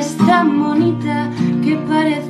es tan bonita que parece